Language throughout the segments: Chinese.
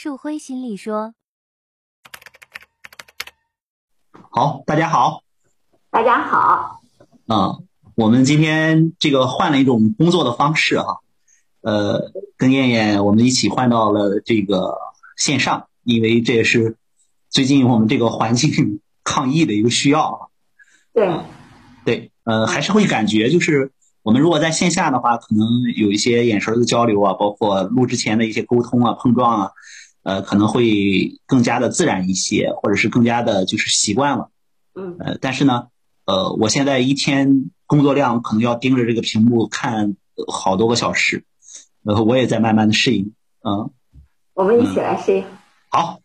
树辉心里说：“好，大家好，大家好。嗯，我们今天这个换了一种工作的方式哈，呃，跟燕燕我们一起换到了这个线上，因为这也是最近我们这个环境抗疫的一个需要啊。对，对，呃，还是会感觉就是我们如果在线下的话，可能有一些眼神的交流啊，包括录之前的一些沟通啊、碰撞啊。呃，可能会更加的自然一些，或者是更加的就是习惯了。嗯。呃，但是呢，呃，我现在一天工作量可能要盯着这个屏幕看好多个小时，然呃，我也在慢慢的适应。嗯。我们一起来适应。好。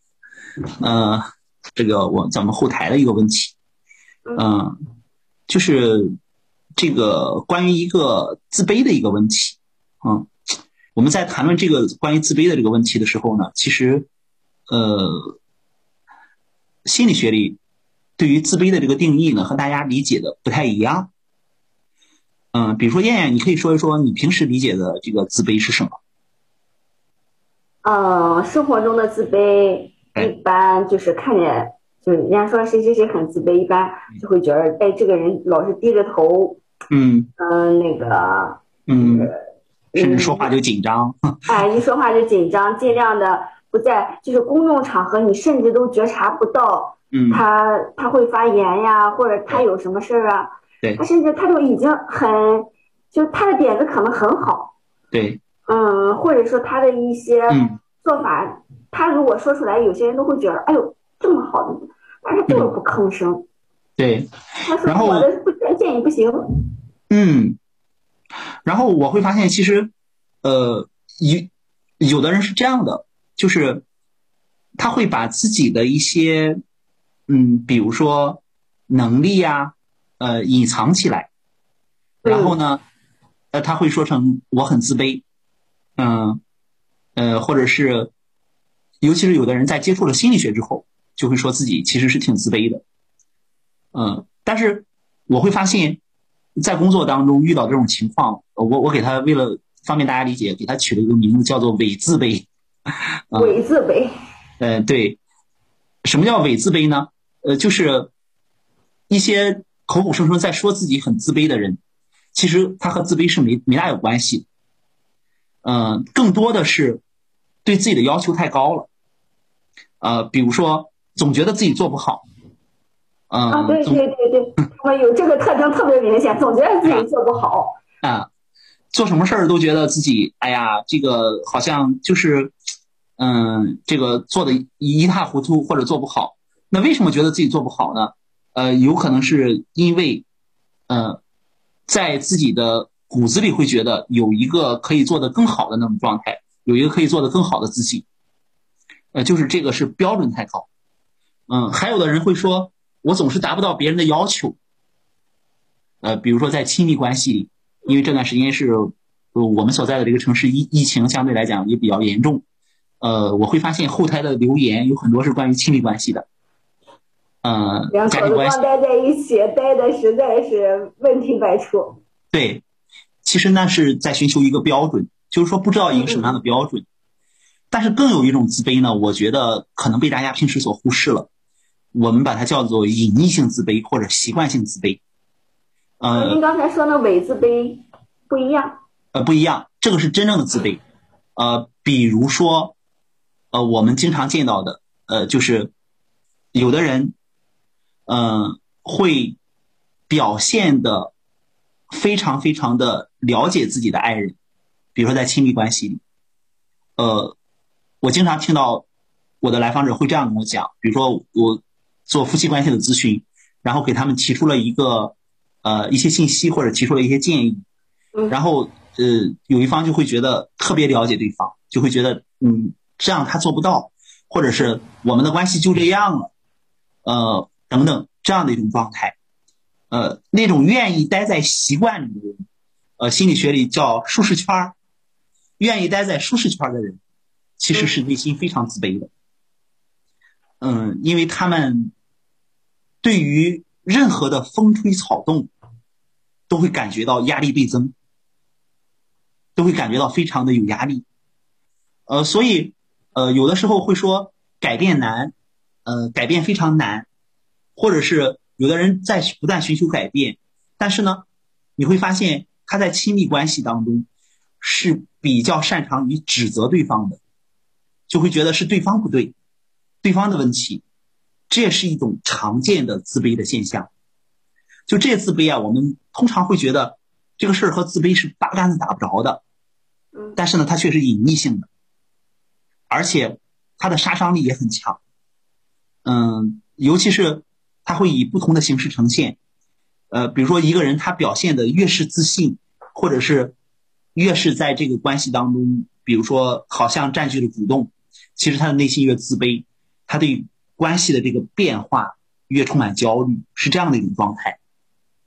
嗯，这个我咱们后台的一个问题，嗯，就是这个关于一个自卑的一个问题，嗯。我们在谈论这个关于自卑的这个问题的时候呢，其实，呃，心理学里对于自卑的这个定义呢，和大家理解的不太一样。嗯，比如说燕燕，你可以说一说你平时理解的这个自卑是什么？嗯，生活中的自卑一般就是看见，就是人家说谁谁谁很自卑，一般就会觉得，哎，这个人老是低着头。嗯。嗯，那个。嗯。甚至说话就紧张，哎，一说话就紧张，尽量的不在就是公众场合，你甚至都觉察不到，嗯，他他会发言呀，或者他有什么事儿啊，对，他甚至他都已经很，就他的点子可能很好，对，嗯，或者说他的一些做法，他如果说出来，有些人都会觉得，哎呦，这么好的，但是就是不吭声，对，他说我的不建议不行，嗯。然后我会发现，其实，呃，有有的人是这样的，就是他会把自己的一些，嗯，比如说能力呀，呃，隐藏起来，然后呢，呃，他会说成我很自卑，嗯，呃，或者是，尤其是有的人在接触了心理学之后，就会说自己其实是挺自卑的，嗯，但是我会发现。在工作当中遇到这种情况，我我给他为了方便大家理解，给他取了一个名字，叫做伪自卑。伪自卑。嗯，对。什么叫伪自卑呢？呃，就是一些口口声声在说自己很自卑的人，其实他和自卑是没没大有关系。嗯，更多的是对自己的要求太高了。呃，比如说总觉得自己做不好。啊，对对对对，他们 有这个特征特别明显，总觉得自己做不好。啊，做什么事儿都觉得自己，哎呀，这个好像就是，嗯，这个做的一塌糊涂或者做不好。那为什么觉得自己做不好呢？呃，有可能是因为，嗯，在自己的骨子里会觉得有一个可以做的更好的那种状态，有一个可以做的更好的自己。呃，就是这个是标准太高。嗯，还有的人会说。我总是达不到别人的要求，呃，比如说在亲密关系里，因为这段时间是我们所在的这个城市疫疫情相对来讲也比较严重，呃，我会发现后台的留言有很多是关于亲密关系的，嗯，家庭关系。待在一起，待的实在是问题百出。对，其实那是在寻求一个标准，就是说不知道一个什么样的标准，但是更有一种自卑呢，我觉得可能被大家平时所忽视了。我们把它叫做隐匿性自卑或者习惯性自卑。呃，您刚才说的伪自卑不一样。呃，不一样，这个是真正的自卑。呃，比如说，呃，我们经常见到的，呃，就是有的人，嗯，会表现的非常非常的了解自己的爱人，比如说在亲密关系里，呃，我经常听到我的来访者会这样跟我讲，比如说我。做夫妻关系的咨询，然后给他们提出了一个呃一些信息或者提出了一些建议，然后呃有一方就会觉得特别了解对方，就会觉得嗯这样他做不到，或者是我们的关系就这样了，呃等等这样的一种状态，呃那种愿意待在习惯里的人，呃心理学里叫舒适圈儿，愿意待在舒适圈的人，其实是内心非常自卑的。嗯，因为他们对于任何的风吹草动都会感觉到压力倍增，都会感觉到非常的有压力。呃，所以呃，有的时候会说改变难，呃，改变非常难，或者是有的人在不断寻求改变，但是呢，你会发现他在亲密关系当中是比较擅长于指责对方的，就会觉得是对方不对，对方的问题，这也是一种常见的自卑的现象。就这自卑啊，我们通常会觉得这个事儿和自卑是八竿子打不着的，嗯但是呢，它却是隐匿性的，而且它的杀伤力也很强。嗯，尤其是它会以不同的形式呈现。呃，比如说一个人他表现的越是自信，或者是越是在这个关系当中，比如说好像占据了主动，其实他的内心越自卑，他对关系的这个变化越充满焦虑，是这样的一种状态。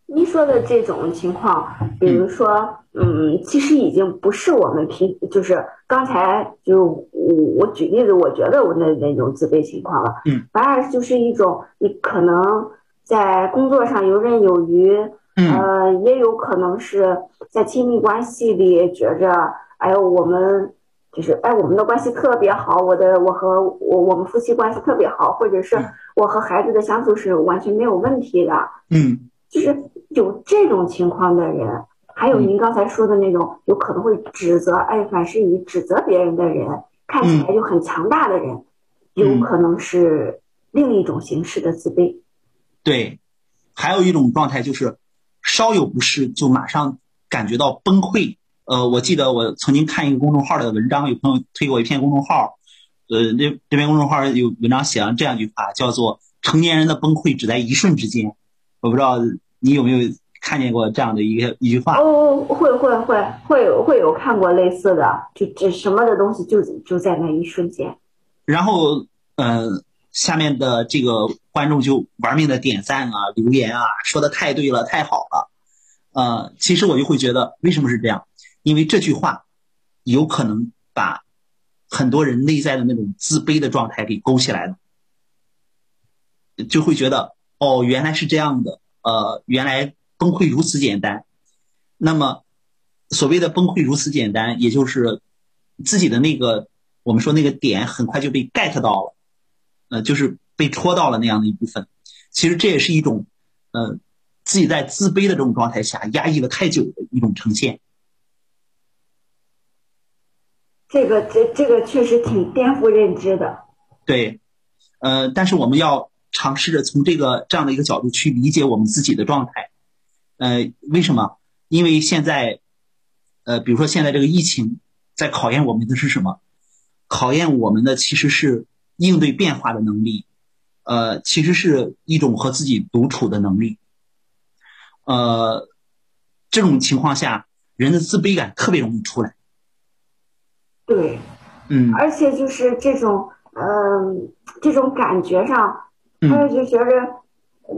你说的这种情况，比如说，嗯，其实已经不是我们平，就是刚才就我我举例子，我觉得我那那种自卑情况了，嗯，反而就是一种你可能在工作上游刃有余，嗯呃，也有可能是在亲密关系里觉着，哎呦，我们就是哎，我们的关系特别好，我的我和我我们夫妻关系特别好，或者是嗯我和孩子的相处是完全没有问题的。嗯就是有这种情况的人，还有嗯您刚才说的那种有可能会指责，哎，凡是以指责别人的人，看起来就很强大的人，有可能是另一种形式的自卑。对，还有一种状态就是稍有不适就马上感觉到崩溃。呃，我记得我曾经看一个公众号的文章，有朋友推过一篇公众号，呃，这这篇公众号有文章写了这样一句话，叫做“成年人的崩溃只在一瞬之间”。我不知道你有没有看见过这样的一个一句话？哦，会会会会有会有看过类似的，就这什么的东西就就在那一瞬间。然后，呃，下面的这个观众就玩命的点赞啊、留言啊，说的太对了，太好了。呃，其实我就会觉得，为什么是这样？因为这句话有可能把很多人内在的那种自卑的状态给勾起来了，就会觉得哦，原来是这样的，呃，原来崩溃如此简单。那么，所谓的崩溃如此简单，也就是自己的那个我们说那个点很快就被 get 到了，呃，就是被戳到了那样的一部分。其实这也是一种，呃，自己在自卑的这种状态下压抑了太久的一种呈现。这个这这个确实挺颠覆认知的。对，呃，但是我们要尝试着从这个这样的一个角度去理解我们自己的状态。呃，为什么？因为现在，呃，比如说现在这个疫情在考验我们的是什么？考验我们的其实是应对变化的能力，呃，其实是一种和自己独处的能力。呃，这种情况下，人的自卑感特别容易出来。对，嗯。而且就是这种，嗯、这种感觉上，嗯。还有就觉着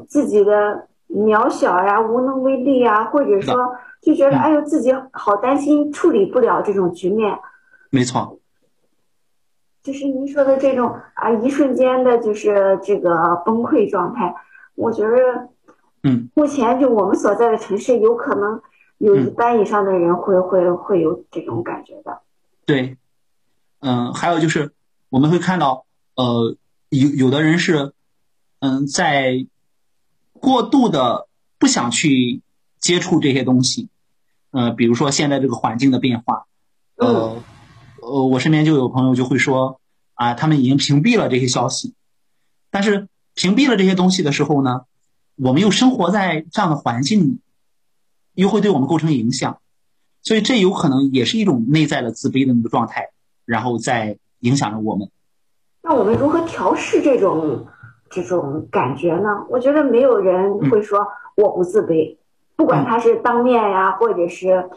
自己的渺小呀、无能为力呀，或者说就觉得嗯。哎呦自己好担心处理不了这种局面，没错，就是您说的这种啊，一瞬间的就是这个崩溃状态，我觉得，嗯，目前就我们所在的城市，有可能有一嗯。半以上的人会会会有这种感觉的。对，嗯，还有就是我们会看到，呃，有有的人是，嗯，在过度的不想去接触这些东西，呃，比如说现在这个环境的变化，呃，呃，我身边就有朋友就会说，啊，他们已经屏蔽了这些消息，但是屏蔽了这些东西的时候呢，我们又生活在这样的环境里，又会对我们构成影响。所以这有可能也是一种内在的自卑的那个状态，然后在影响着我们。那我们如何调试这种这种感觉呢？我觉得没有人会说我不自卑，不管他是当面呀，或者是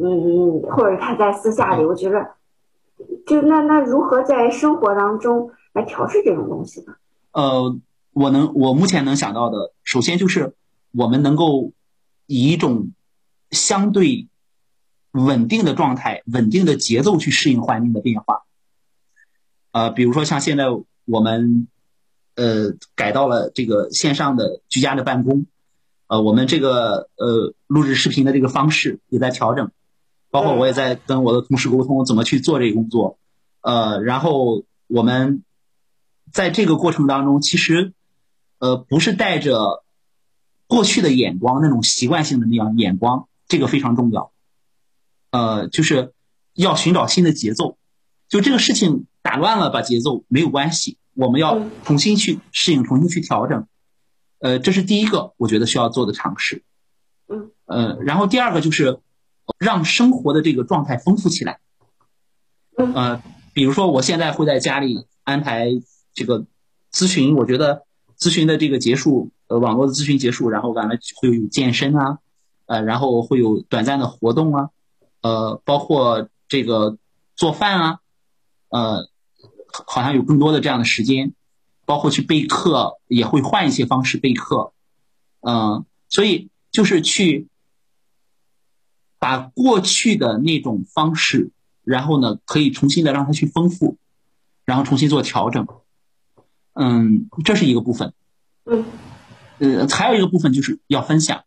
嗯，或者他在私下里，我觉得就那那如何在生活当中来调试这种东西呢？呃，我能我目前能想到的，首先就是我们能够以一种相对稳定的状态、稳定的节奏去适应环境的变化。呃，比如说像现在我们呃改到了这个线上的居家的办公，呃，我们这个呃录制视频的这个方式也在调整，包括我也在跟我的同事沟通怎么去做这个工作，呃，然后我们在这个过程当中，其实呃不是带着过去的眼光那种习惯性的那样眼光，这个非常重要。呃，就是要寻找新的节奏，就这个事情打乱了把节奏没有关系，我们要重新去适应，重新去调整。呃，这是第一个我觉得需要做的尝试。嗯。呃，然后第二个就是让生活的这个状态丰富起来。嗯。呃，比如说我现在会在家里安排这个咨询，我觉得咨询的这个结束，呃，网络的咨询结束，然后完了会有健身啊，呃，然后会有短暂的活动啊。呃，包括这个做饭啊，呃，好像有更多的这样的时间，包括去备课也会换一些方式备课，嗯，所以就是去把过去的那种方式，然后呢，可以重新的让它去丰富，然后重新做调整，嗯，这是一个部分，嗯，呃，还有一个部分就是要分享，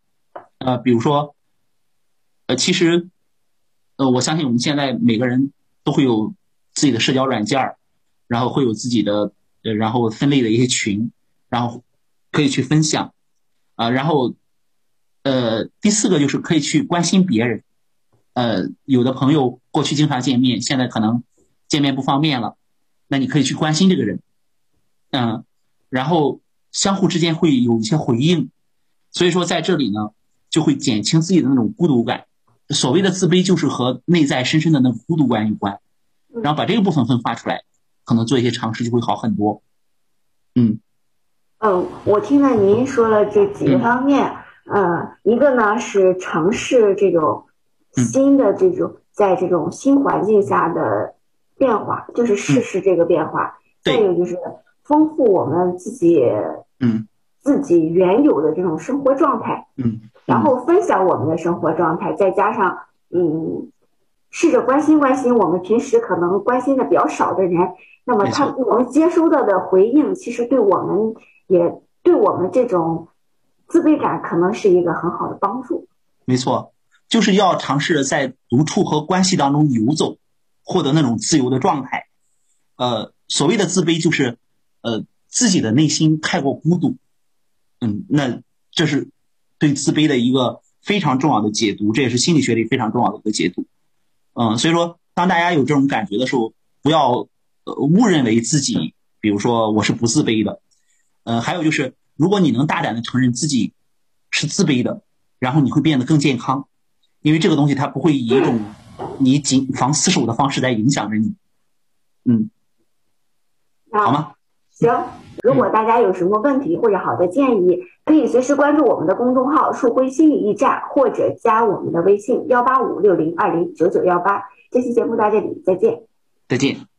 呃，比如说，呃，其实。呃，我相信我们现在每个人都会有自己的社交软件儿，然后会有自己的呃，然后分类的一些群，然后可以去分享啊。然后呃，第四个就是可以去关心别人。呃，有的朋友过去经常见面，现在可能见面不方便了，那你可以去关心这个人，嗯，然后相互之间会有一些回应，所以说在这里呢，就会减轻自己的那种孤独感。所谓的自卑，就是和内在深深的那个孤独感有关。然后把这个部分分化出来，可能做一些尝试就会好很多。嗯，嗯，我听了您说了这几个方面，嗯，一个呢是尝试这种新的这种在这种新环境下的变化，就是试试这个变化。再有就是丰富我们自己，嗯，自己原有的这种生活状态，嗯。然后分享我们的生活状态，再加上嗯，试着关心关心我们平时可能关心的比较少的人，那么他我们接收到的回应，其实对我们也对我们这种自卑感可能是一个很好的帮助。没错，就是要尝试在独处和关系当中游走，获得那种自由的状态。呃，所谓的自卑就是呃自己的内心太过孤独。嗯，那这是。对自卑的一个非常重要的解读，这也是心理学里非常重要的一个解读。嗯，所以说，当大家有这种感觉的时候，不要呃误认为自己，比如说我是不自卑的。嗯，还有就是，如果你能大胆的承认自己是自卑的，然后你会变得更健康，因为这个东西它不会以一种你谨防四十五的方式在影响着你。嗯，好吗？行。如果大家有什么问题或者好的建议，可以随时关注我们的公众号“树辉心理驿站”，或者加我们的微信幺八五六零二零九九幺八。这期节目到这里，再见。再见。